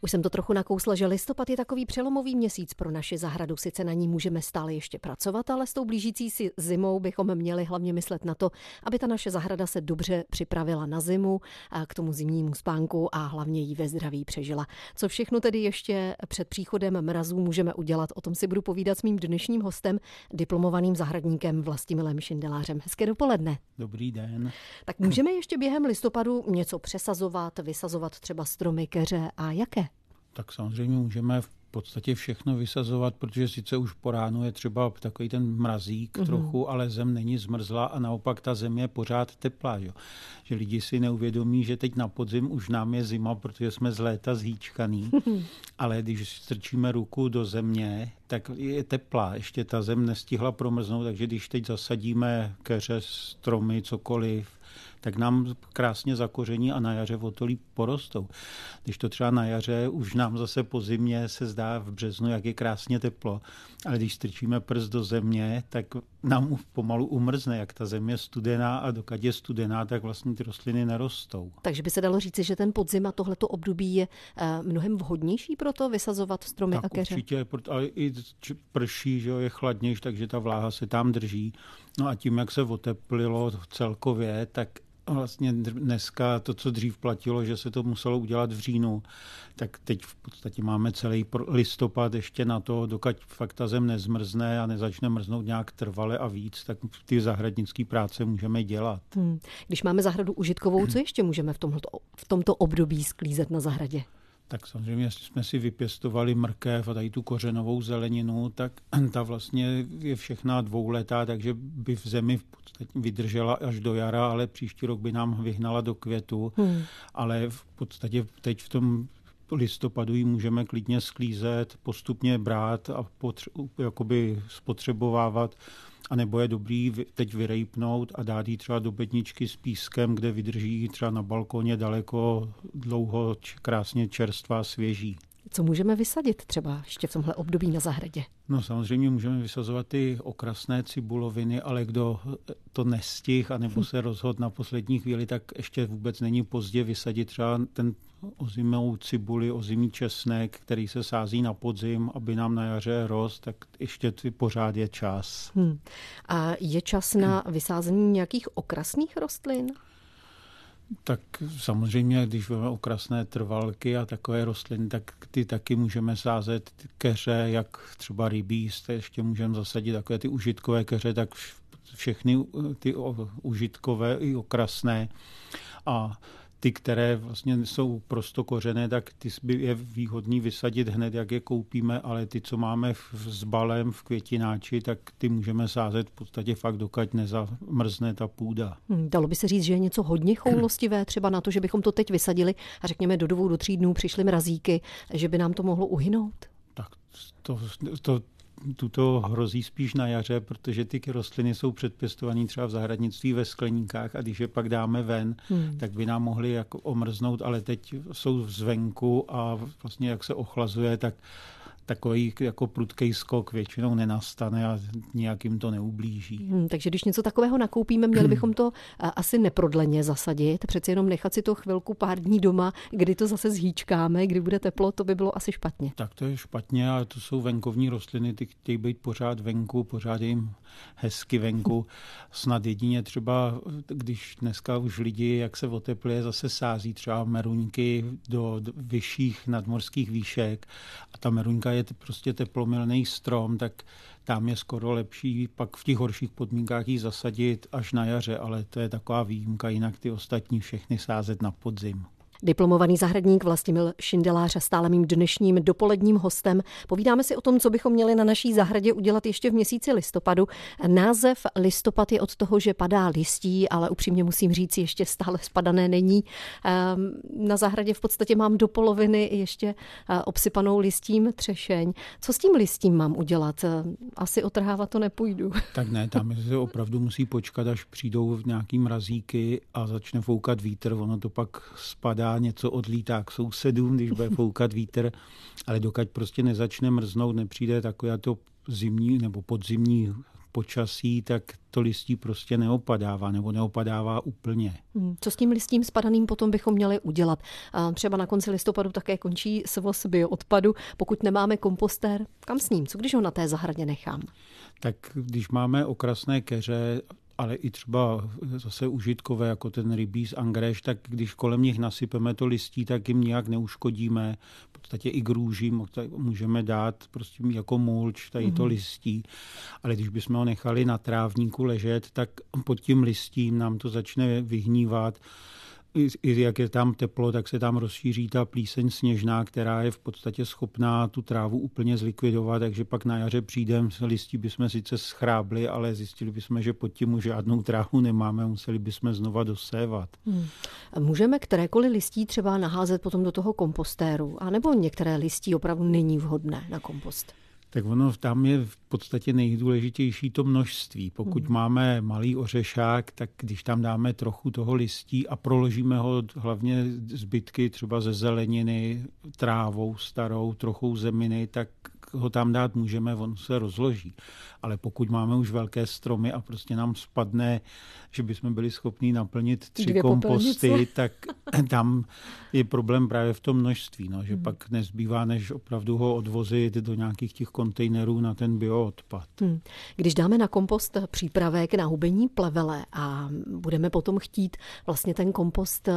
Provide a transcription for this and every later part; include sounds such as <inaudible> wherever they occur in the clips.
Už jsem to trochu nakousla, že listopad je takový přelomový měsíc pro naši zahradu. Sice na ní můžeme stále ještě pracovat, ale s tou blížící si zimou bychom měli hlavně myslet na to, aby ta naše zahrada se dobře připravila na zimu, a k tomu zimnímu spánku a hlavně jí ve zdraví přežila. Co všechno tedy ještě před příchodem mrazů můžeme udělat, o tom si budu povídat s mým dnešním hostem, diplomovaným zahradníkem Vlastimilem Šindelářem. Hezké dopoledne. Dobrý den. Tak můžeme ještě během listopadu něco přesazovat, vysazovat třeba stromy, keře a jaké? Tak samozřejmě můžeme v podstatě všechno vysazovat, protože sice už po ránu je třeba takový ten mrazík mm-hmm. trochu, ale zem není zmrzla a naopak ta zem je pořád teplá. Jo. Že lidi si neuvědomí, že teď na podzim už nám je zima, protože jsme z léta zhýčkaný, <laughs> ale když strčíme ruku do země, tak je teplá. Ještě ta zem nestihla promrznout, takže když teď zasadíme keře, stromy, cokoliv, tak nám krásně zakoření a na jaře otolí porostou. Když to třeba na jaře už nám zase po zimě se zdá v březnu, jak je krásně teplo, ale když strčíme prst do země, tak nám pomalu umrzne, jak ta země je studená a dokud je studená, tak vlastně ty rostliny nerostou. Takže by se dalo říci, že ten podzim a tohleto období je eh, mnohem vhodnější pro to vysazovat stromy tak a keře? určitě, ale i prší, že je chladnější, takže ta vláha se tam drží. No a tím, jak se oteplilo celkově, tak vlastně dneska to, co dřív platilo, že se to muselo udělat v říjnu, tak teď v podstatě máme celý listopad ještě na to, dokud fakt ta zem nezmrzne a nezačne mrznout nějak trvale a víc, tak ty zahradnické práce můžeme dělat. Hmm. Když máme zahradu užitkovou, co ještě můžeme v tomto, v tomto období sklízet na zahradě? Tak samozřejmě jsme si vypěstovali mrkev a tady tu kořenovou zeleninu, tak <clears throat> ta vlastně je všechna dvouletá, takže by v zemi v podstatě vydržela až do jara, ale příští rok by nám vyhnala do květu. Hmm. Ale v podstatě teď v tom listopadu ji můžeme klidně sklízet, postupně brát a potře- jakoby spotřebovávat a nebo je dobrý teď vyrejpnout a dát ji třeba do bedničky s pískem, kde vydrží třeba na balkoně daleko dlouho krásně čerstvá, svěží. Co můžeme vysadit třeba ještě v tomhle období na zahradě? No samozřejmě můžeme vysazovat ty okrasné cibuloviny, ale kdo to nestih a nebo se rozhod na poslední chvíli, tak ještě vůbec není pozdě vysadit třeba ten ozimou cibuli, ozimý česnek, který se sází na podzim, aby nám na jaře rost, tak ještě pořád je čas. Hmm. A je čas na vysázení nějakých okrasných rostlin? Tak samozřejmě, když máme okrasné trvalky a takové rostliny, tak ty taky můžeme sázet keře, jak třeba rybí, ještě můžeme zasadit takové ty užitkové keře, tak všechny ty užitkové i okrasné. A ty, které vlastně jsou prostokořené, tak ty je výhodný vysadit hned, jak je koupíme, ale ty, co máme s balem v květináči, tak ty můžeme sázet v podstatě fakt, dokud nezamrzne ta půda. Hmm, dalo by se říct, že je něco hodně choulostivé, třeba na to, že bychom to teď vysadili a řekněme do dvou, do tří dnů přišly mrazíky, že by nám to mohlo uhynout? Tak to, to tuto hrozí spíš na jaře, protože ty rostliny jsou předpěstované třeba v zahradnictví ve skleníkách a když je pak dáme ven, hmm. tak by nám mohly jako omrznout, ale teď jsou zvenku a vlastně jak se ochlazuje, tak takový jako prudký skok většinou nenastane a nějak jim to neublíží. Hmm, takže když něco takového nakoupíme, měli bychom to asi neprodleně zasadit, přeci jenom nechat si to chvilku pár dní doma, kdy to zase zhýčkáme, kdy bude teplo, to by bylo asi špatně. Tak to je špatně, ale to jsou venkovní rostliny, ty chtějí být pořád venku, pořád jim hezky venku. Snad jedině třeba, když dneska už lidi, jak se otepluje, zase sází třeba meruňky do, do vyšších nadmorských výšek a ta meruňka je prostě teplomilný strom, tak tam je skoro lepší pak v těch horších podmínkách ji zasadit až na jaře, ale to je taková výjimka, jinak ty ostatní všechny sázet na podzim. Diplomovaný zahradník Vlastimil Šindelář a stále mým dnešním dopoledním hostem. Povídáme si o tom, co bychom měli na naší zahradě udělat ještě v měsíci listopadu. Název listopad je od toho, že padá listí, ale upřímně musím říct, ještě stále spadané není. Ehm, na zahradě v podstatě mám do poloviny ještě eh, obsypanou listím třešeň. Co s tím listím mám udělat? Eh, asi otrhávat to nepůjdu. <laughs> Tak ne, tam se opravdu musí počkat, až přijdou nějaký mrazíky a začne foukat vítr. Ono to pak spadá dá něco odlítá k sousedům, když bude foukat vítr, ale dokud prostě nezačne mrznout, nepřijde takové to zimní nebo podzimní počasí, tak to listí prostě neopadává nebo neopadává úplně. Hmm, co s tím listím spadaným potom bychom měli udělat? Třeba na konci listopadu také končí svoz bioodpadu. Pokud nemáme kompostér, kam s ním? Co když ho na té zahradě nechám? Tak když máme okrasné keře, ale i třeba zase užitkové, jako ten rybí z angreš, tak když kolem nich nasypeme to listí, tak jim nijak neuškodíme. V podstatě i grůží můžeme dát prostě jako mulč, tady to mhm. listí. Ale když bychom ho nechali na trávníku ležet, tak pod tím listím nám to začne vyhnívat i, jak je tam teplo, tak se tam rozšíří ta plíseň sněžná, která je v podstatě schopná tu trávu úplně zlikvidovat, takže pak na jaře přijdem, listí bychom sice schrábli, ale zjistili bychom, že pod tím už žádnou trávu nemáme, museli bychom znova dosévat. Hmm. Můžeme kterékoliv listí třeba naházet potom do toho kompostéru, anebo některé listí opravdu není vhodné na kompost? Tak ono tam je v podstatě nejdůležitější to množství. Pokud hmm. máme malý ořešák, tak když tam dáme trochu toho listí a proložíme ho hlavně zbytky třeba ze zeleniny, trávou starou, trochou zeminy, tak ho tam dát můžeme, on se rozloží. Ale pokud máme už velké stromy a prostě nám spadne, že bychom byli schopni naplnit tři Dvě komposty, popelnice. tak <laughs> tam je problém právě v tom množství, no, že hmm. pak nezbývá, než opravdu ho odvozit do nějakých těch kontejnerů na ten bioodpad. Hmm. Když dáme na kompost přípravek na hubení plevele a budeme potom chtít vlastně ten kompost, eh,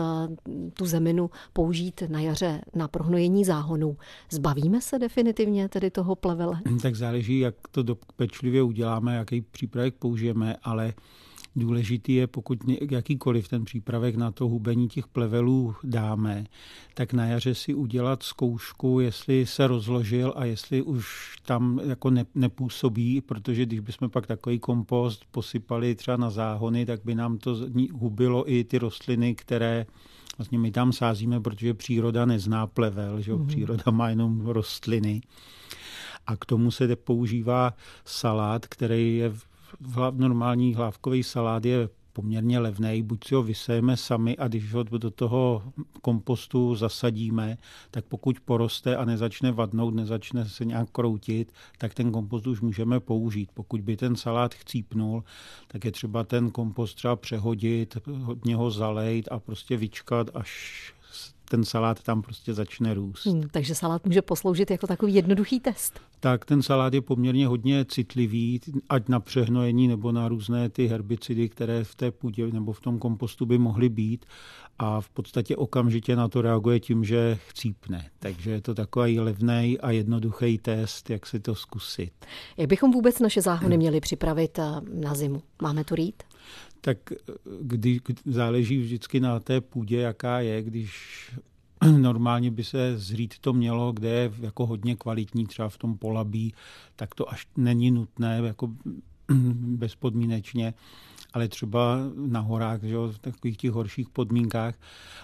tu zeminu použít na jaře na prohnojení záhonů, zbavíme se definitivně tedy toho plevele? Tak záleží, jak to pečlivě uděláme, jaký přípravek použijeme, ale Důležitý je, pokud jakýkoliv ten přípravek na to hubení těch plevelů dáme, tak na jaře si udělat zkoušku, jestli se rozložil a jestli už tam jako ne, nepůsobí, protože když bychom pak takový kompost posypali třeba na záhony, tak by nám to hubilo i ty rostliny, které vlastně my tam sázíme, protože příroda nezná plevel, že mm-hmm. příroda má jenom rostliny. A k tomu se používá salát, který je normální hlávkový salát je poměrně levný, buď si ho vysejeme sami a když ho do toho kompostu zasadíme, tak pokud poroste a nezačne vadnout, nezačne se nějak kroutit, tak ten kompost už můžeme použít. Pokud by ten salát chcípnul, tak je třeba ten kompost třeba přehodit, hodně ho zalejt a prostě vyčkat, až ten salát tam prostě začne růst. Hmm, takže salát může posloužit jako takový jednoduchý test. Tak ten salát je poměrně hodně citlivý, ať na přehnojení nebo na různé ty herbicidy, které v té půdě nebo v tom kompostu by mohly být a v podstatě okamžitě na to reaguje tím, že chcípne. Takže je to takový levný a jednoduchý test, jak si to zkusit. Jak bychom vůbec naše záhony měli připravit eh, na zimu? Máme to rýt? Tak kdy, záleží vždycky na té půdě, jaká je, když <clears throat> normálně by se zřít to mělo, kde je jako hodně kvalitní, třeba v tom polabí, tak to až není nutné, jako <clears throat> bezpodmínečně, ale třeba na horách, že jo, v takových těch horších podmínkách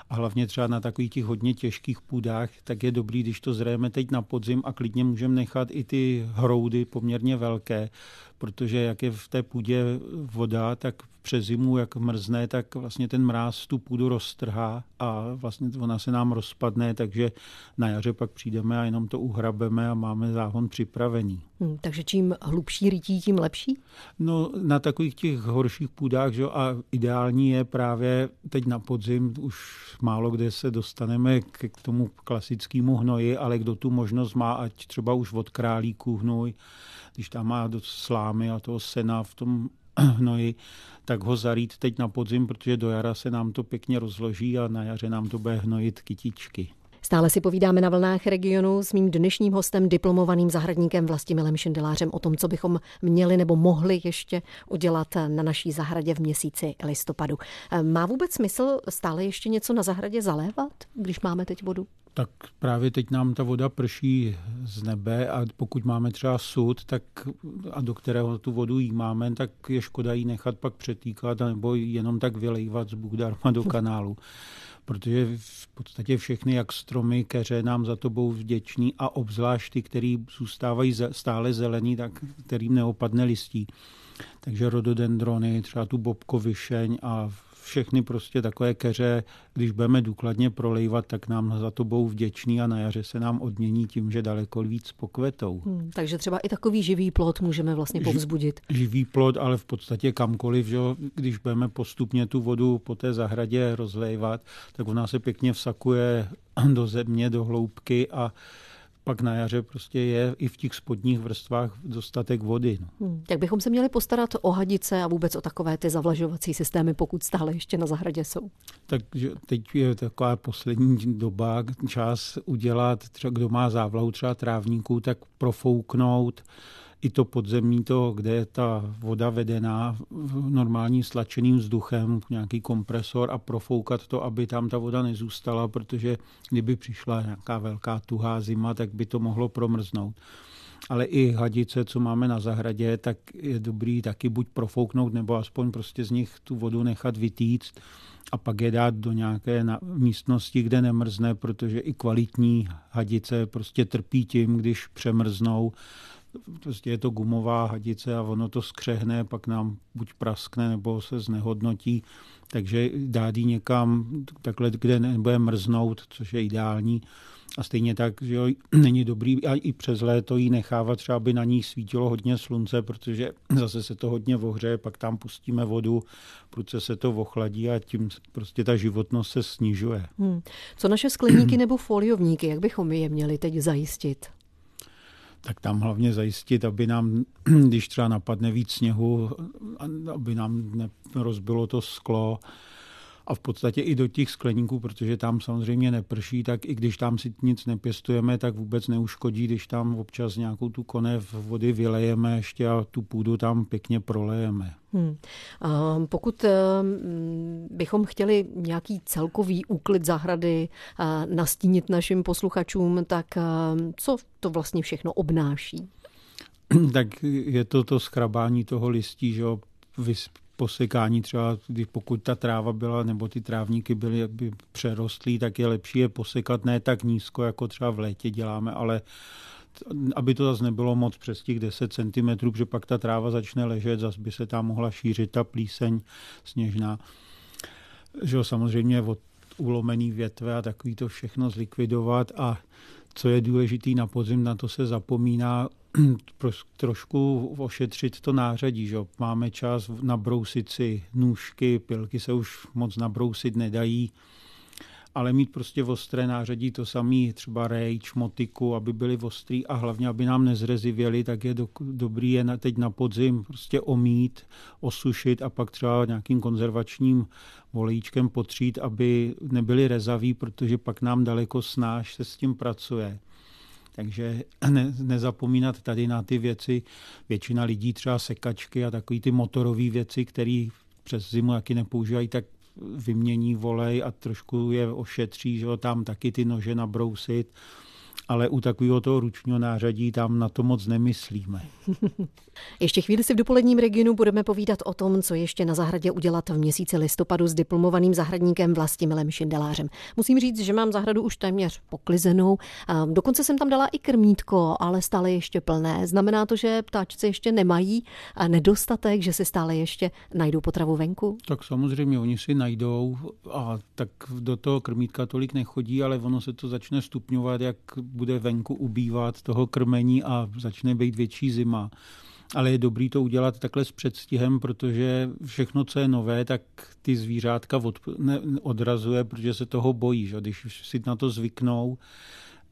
a hlavně třeba na takových těch hodně těžkých půdách, tak je dobrý, když to zrejeme teď na podzim a klidně můžeme nechat i ty hroudy poměrně velké, protože jak je v té půdě voda, tak přes zimu, jak mrzne, tak vlastně ten mráz tu půdu roztrhá a vlastně ona se nám rozpadne, takže na jaře pak přijdeme a jenom to uhrabeme a máme záhon připravený. Hmm, takže čím hlubší rytí, tím lepší? No na takových těch horších půdách, že a ideální je právě teď na podzim, už málo kde se dostaneme k, tomu klasickému hnoji, ale kdo tu možnost má, ať třeba už od králíků hnoj, když tam má do slámy a toho sena v tom <clears throat> hnoji, tak ho zarít teď na podzim, protože do jara se nám to pěkně rozloží a na jaře nám to bude hnojit kytičky. Stále si povídáme na vlnách regionu s mým dnešním hostem, diplomovaným zahradníkem Vlastimilem Šindelářem o tom, co bychom měli nebo mohli ještě udělat na naší zahradě v měsíci listopadu. Má vůbec smysl stále ještě něco na zahradě zalévat, když máme teď vodu? tak právě teď nám ta voda prší z nebe a pokud máme třeba sud, tak a do kterého tu vodu jí máme, tak je škoda jí nechat pak přetýkat nebo jenom tak vylejvat z Bůh do kanálu. Protože v podstatě všechny, jak stromy, keře nám za to budou vděční a obzvlášť ty, který zůstávají stále zelení, tak kterým neopadne listí. Takže rododendrony, třeba tu bobkovišeň a všechny prostě takové keře, když budeme důkladně prolejvat, tak nám za to budou vděční a na jaře se nám odmění tím, že daleko víc pokvetou. Hmm, takže třeba i takový živý plot můžeme vlastně povzbudit. Živý plot, ale v podstatě kamkoliv, že když budeme postupně tu vodu po té zahradě rozlévat, tak ona se pěkně vsakuje do země, do hloubky a pak na jaře prostě je i v těch spodních vrstvách dostatek vody. No. Hmm. Jak bychom se měli postarat o hadice a vůbec o takové ty zavlažovací systémy, pokud stále ještě na zahradě jsou? Takže teď je taková poslední doba, čas udělat, třeba kdo má závlahu třeba trávníků, tak profouknout, i to podzemní, to, kde je ta voda vedená normálním stlačeným vzduchem, nějaký kompresor a profoukat to, aby tam ta voda nezůstala, protože kdyby přišla nějaká velká tuhá zima, tak by to mohlo promrznout. Ale i hadice, co máme na zahradě, tak je dobrý taky buď profouknout, nebo aspoň prostě z nich tu vodu nechat vytýct a pak je dát do nějaké místnosti, kde nemrzne, protože i kvalitní hadice prostě trpí tím, když přemrznou prostě je to gumová hadice a ono to skřehne, pak nám buď praskne nebo se znehodnotí, takže dát ji někam takhle, kde nebude mrznout, což je ideální. A stejně tak, že jo, <clears throat> není dobrý a i přes léto ji nechávat třeba, aby na ní svítilo hodně slunce, protože <clears throat> zase se to hodně ohřeje, pak tam pustíme vodu, prudce se to ochladí a tím prostě ta životnost se snižuje. Hmm. Co naše skleníky nebo foliovníky, jak bychom je měli teď zajistit? Tak tam hlavně zajistit, aby nám, <clears throat> když třeba napadne víc sněhu, aby nám nerozbilo to sklo, a v podstatě i do těch skleníků, protože tam samozřejmě neprší, tak i když tam si nic nepěstujeme, tak vůbec neuškodí, když tam občas nějakou tu konev vody vylejeme ještě a tu půdu tam pěkně prolejeme. Hmm. A pokud eh, bychom chtěli nějaký celkový úklid zahrady eh, nastínit našim posluchačům, tak eh, co to vlastně všechno obnáší? <clears throat> Tak je to to skrabání toho listí, že posekání třeba, pokud ta tráva byla, nebo ty trávníky byly by přerostlý, tak je lepší je posekat ne tak nízko, jako třeba v létě děláme, ale aby to zase nebylo moc přes těch 10 cm, protože pak ta tráva začne ležet, zase by se tam mohla šířit ta plíseň sněžná. Že jo, samozřejmě od ulomený větve a takový to všechno zlikvidovat a co je důležitý na podzim, na to se zapomíná <clears throat> trošku ošetřit to nářadí. Že? Máme čas nabrousit si nůžky, pilky se už moc nabrousit nedají, ale mít prostě ostré nářadí, to samý třeba rejč, motiku, aby byly ostrý a hlavně, aby nám nezrezivěly, tak je do, dobrý je na, teď na podzim prostě omít, osušit a pak třeba nějakým konzervačním volejčkem potřít, aby nebyly rezaví, protože pak nám daleko snáš se s tím pracuje. Takže <clears throat> ne, nezapomínat tady na ty věci. Většina lidí třeba sekačky a takový ty motorové věci, které přes zimu taky nepoužívají, tak vymění volej a trošku je ošetří, že tam taky ty nože nabrousit ale u takového toho ručního nářadí tam na to moc nemyslíme. <laughs> ještě chvíli si v dopoledním regionu budeme povídat o tom, co ještě na zahradě udělat v měsíci listopadu s diplomovaným zahradníkem Vlastimilem Šindelářem. Musím říct, že mám zahradu už téměř poklizenou. Dokonce jsem tam dala i krmítko, ale stále ještě plné. Znamená to, že ptáčci ještě nemají nedostatek, že si stále ještě najdou potravu venku? Tak samozřejmě, oni si najdou a tak do toho krmítka tolik nechodí, ale ono se to začne stupňovat, jak bude venku ubývat toho krmení a začne být větší zima. Ale je dobrý to udělat takhle s předstihem, protože všechno, co je nové, tak ty zvířátka od, ne, odrazuje, protože se toho bojí. Že? Když si na to zvyknou,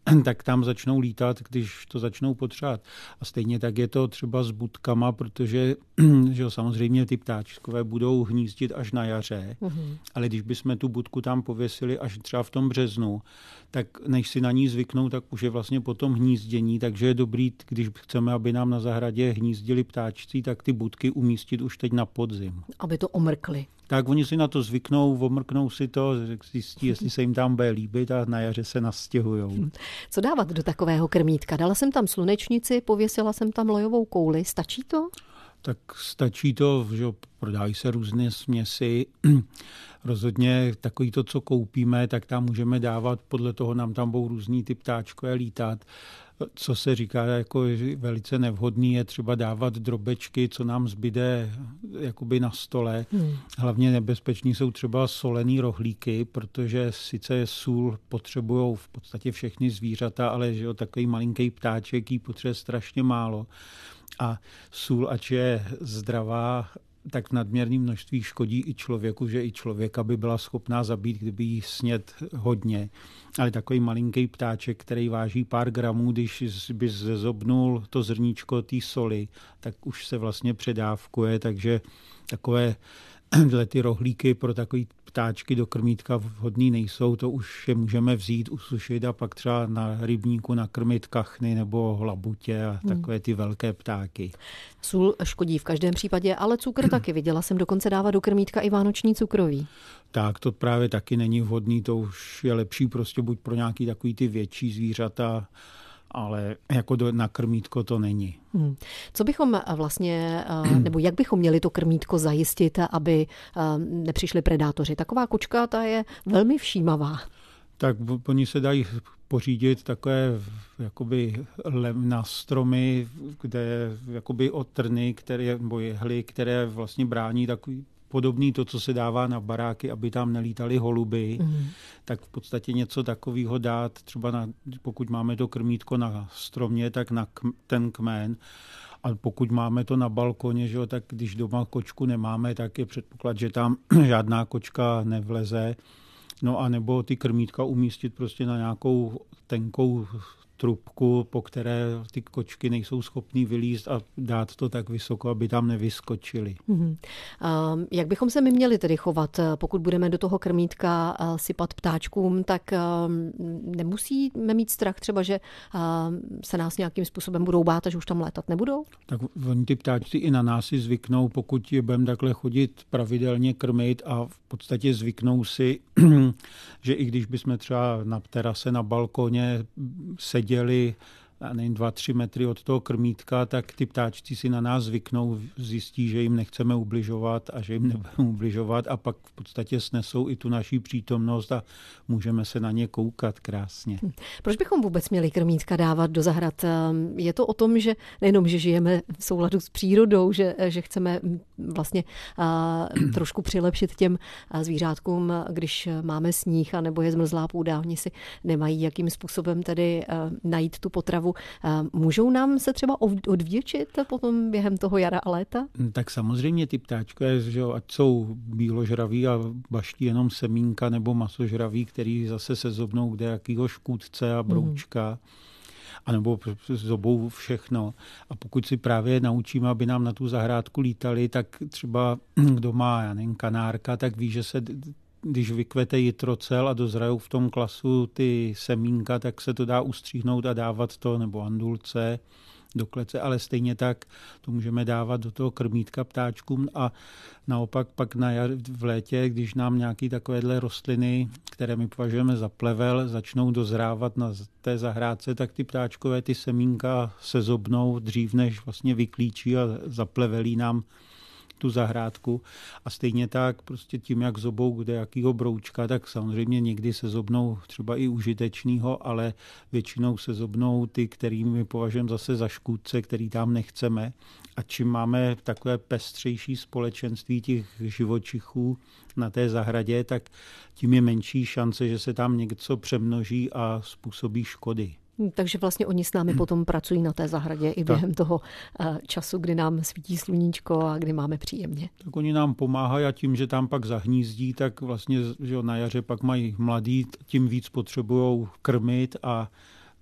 <clears throat> tak tam začnou lítat, když to začnou potřebovat. A stejně tak je to třeba s budkama, protože <clears throat> že jo, samozřejmě ty ptáčkové budou hnízdit až na jaře, mm-hmm. ale když bychom tu budku tam pověsili až třeba v tom březnu, tak než si na ní zvyknou, tak už je vlastně potom hnízdění, takže je dobrý, když chceme, aby nám na zahradě hnízdili ptáčci, tak ty budky umístit už teď na podzim. Aby to omrkli tak oni si na to zvyknou, omrknou si to, zjistí, jestli se jim tam bude líbit a na jaře se nastěhují. Co dávat do takového krmítka? Dala jsem tam slunečnici, pověsila jsem tam lojovou kouli, stačí to? Tak stačí to, že prodají se různé směsi. <clears throat> Rozhodně takový to, co koupíme, tak tam můžeme dávat, podle toho nám tam budou různý ty ptáčkové lítat co se říká jako velice nevhodný, je třeba dávat drobečky, co nám zbyde jakoby na stole. Hmm. Hlavně nebezpeční jsou třeba solený rohlíky, protože sice sůl potřebují v podstatě všechny zvířata, ale že jo, takový malinký ptáček jí potřebuje strašně málo. A sůl, ač je zdravá, tak v nadměrném množství škodí i člověku, že i člověka by byla schopná zabít, kdyby jí snět hodně. Ale takový malinký ptáček, který váží pár gramů, když by zezobnul to zrníčko té soli, tak už se vlastně předávkuje, takže takové <clears throat> ty rohlíky pro takový ptáčky do krmítka vhodný nejsou, to už je můžeme vzít, usušit a pak třeba na rybníku nakrmit kachny nebo labutě a hmm. takové ty velké ptáky. Sůl škodí v každém případě, ale cukr <clears throat> taky. Viděla jsem dokonce dávat do krmítka i vánoční cukroví. Tak, to právě taky není vhodný, to už je lepší prostě buď pro nějaký takový ty větší zvířata, ale jako do, na krmítko to není. Hmm. Co bychom vlastně, eh, <clears throat> nebo jak bychom měli to krmítko zajistit, aby eh, nepřišli predátoři? Taková kočka, ta je velmi všímavá. Tak oni se dají pořídit takové jakoby na stromy, kde jakoby otrny, které, nebo jehly, které vlastně brání takový podobný to, co se dává na baráky, aby tam nelítali holuby, mm. tak v podstatě něco takového dát, třeba na, pokud máme to krmítko na stromě, tak na k, ten kmen. A pokud máme to na balkoně, že jo, tak když doma kočku nemáme, tak je předpoklad, že tam <clears throat> žádná kočka nevleze. No a nebo ty krmítka umístit prostě na nějakou tenkou trubku, po které ty kočky nejsou schopný vylízt a dát to tak vysoko, aby tam nevyskočili. Mm-hmm. Jak bychom se my měli tedy chovat, pokud budeme do toho krmítka uh, sypat ptáčkům, tak uh, nemusíme mít strach třeba, že uh, se nás nějakým způsobem budou bát, až už tam létat nebudou? Tak oni ty ptáčci i na nás si zvyknou, pokud je budeme takhle chodit pravidelně krmit a v podstatě zvyknou si, <clears throat> že i když bychom třeba na terase, na balkoně seděli seděli já nevím, dva, tři metry od toho krmítka, tak ty ptáčci si na nás zvyknou, zjistí, že jim nechceme ubližovat a že jim nebudeme ubližovat a pak v podstatě snesou i tu naší přítomnost a můžeme se na ně koukat krásně. Hm. Proč bychom vůbec měli krmítka dávat do zahrad? Ehm, je to o tom, že nejenom, že žijeme v souladu s přírodou, že, že chceme hm, vlastně <clears throat> trošku přilepšit těm zvířátkům, když máme sníh a nebo je zmrzlá půda, oni si nemají jakým způsobem tedy najít tu potravu potravu. Můžou nám se třeba odvěčit potom během toho jara a léta? Hm, tak samozřejmě ty ptáčkové, že ať jsou bíložraví a baští jenom semínka nebo masožraví, který zase se zobnou kde jakýho škůdce a broučka. Mm anebo zobou všechno. A pokud si právě naučíme, aby nám na tu zahrádku lítali, tak třeba <clears throat> kdo má, já nevím, kanárka, tak ví, že se když vykvete jitrocel a dozrajou v tom klasu ty semínka, tak se to dá ustříhnout a dávat to, nebo andulce do klece, ale stejně tak to můžeme dávat do toho krmítka ptáčkům a naopak pak na jar, v létě, když nám nějaké takovéhle rostliny, které my považujeme za plevel, začnou dozrávat na té zahrádce, tak ty ptáčkové ty semínka se zobnou dřív, než vlastně vyklíčí a zaplevelí nám tu zahrádku. A stejně tak prostě tím, jak zobou kde jakýho broučka, tak samozřejmě někdy se zobnou třeba i užitečného, ale většinou se zobnou ty, kterými považujeme zase za škůdce, který tam nechceme. A čím máme takové pestřejší společenství těch živočichů na té zahradě, tak tím je menší šance, že se tam něco přemnoží a způsobí škody. Takže vlastně oni s námi hmm. potom pracují na té zahradě i během tak. toho eh, času, kdy nám svítí sluníčko a kdy máme příjemně. Tak oni nám pomáhají a tím, že tam pak zahnízdí, tak vlastně že na jaře pak mají mladý, tím víc potřebují krmit a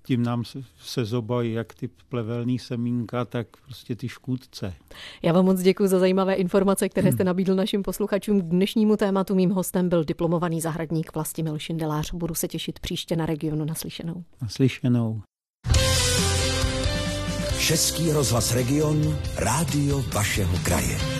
tím nám se zobají jak ty plevelný semínka, tak prostě ty škůdce. Já vám moc děkuji za zajímavé informace, které jste nabídl našim posluchačům. K dnešnímu tématu mým hostem byl diplomovaný zahradník Vlastimil Šindelář. Budu se těšit příště na regionu naslyšenou. Naslyšenou. Český rozhlas Region, rádio vašeho kraje.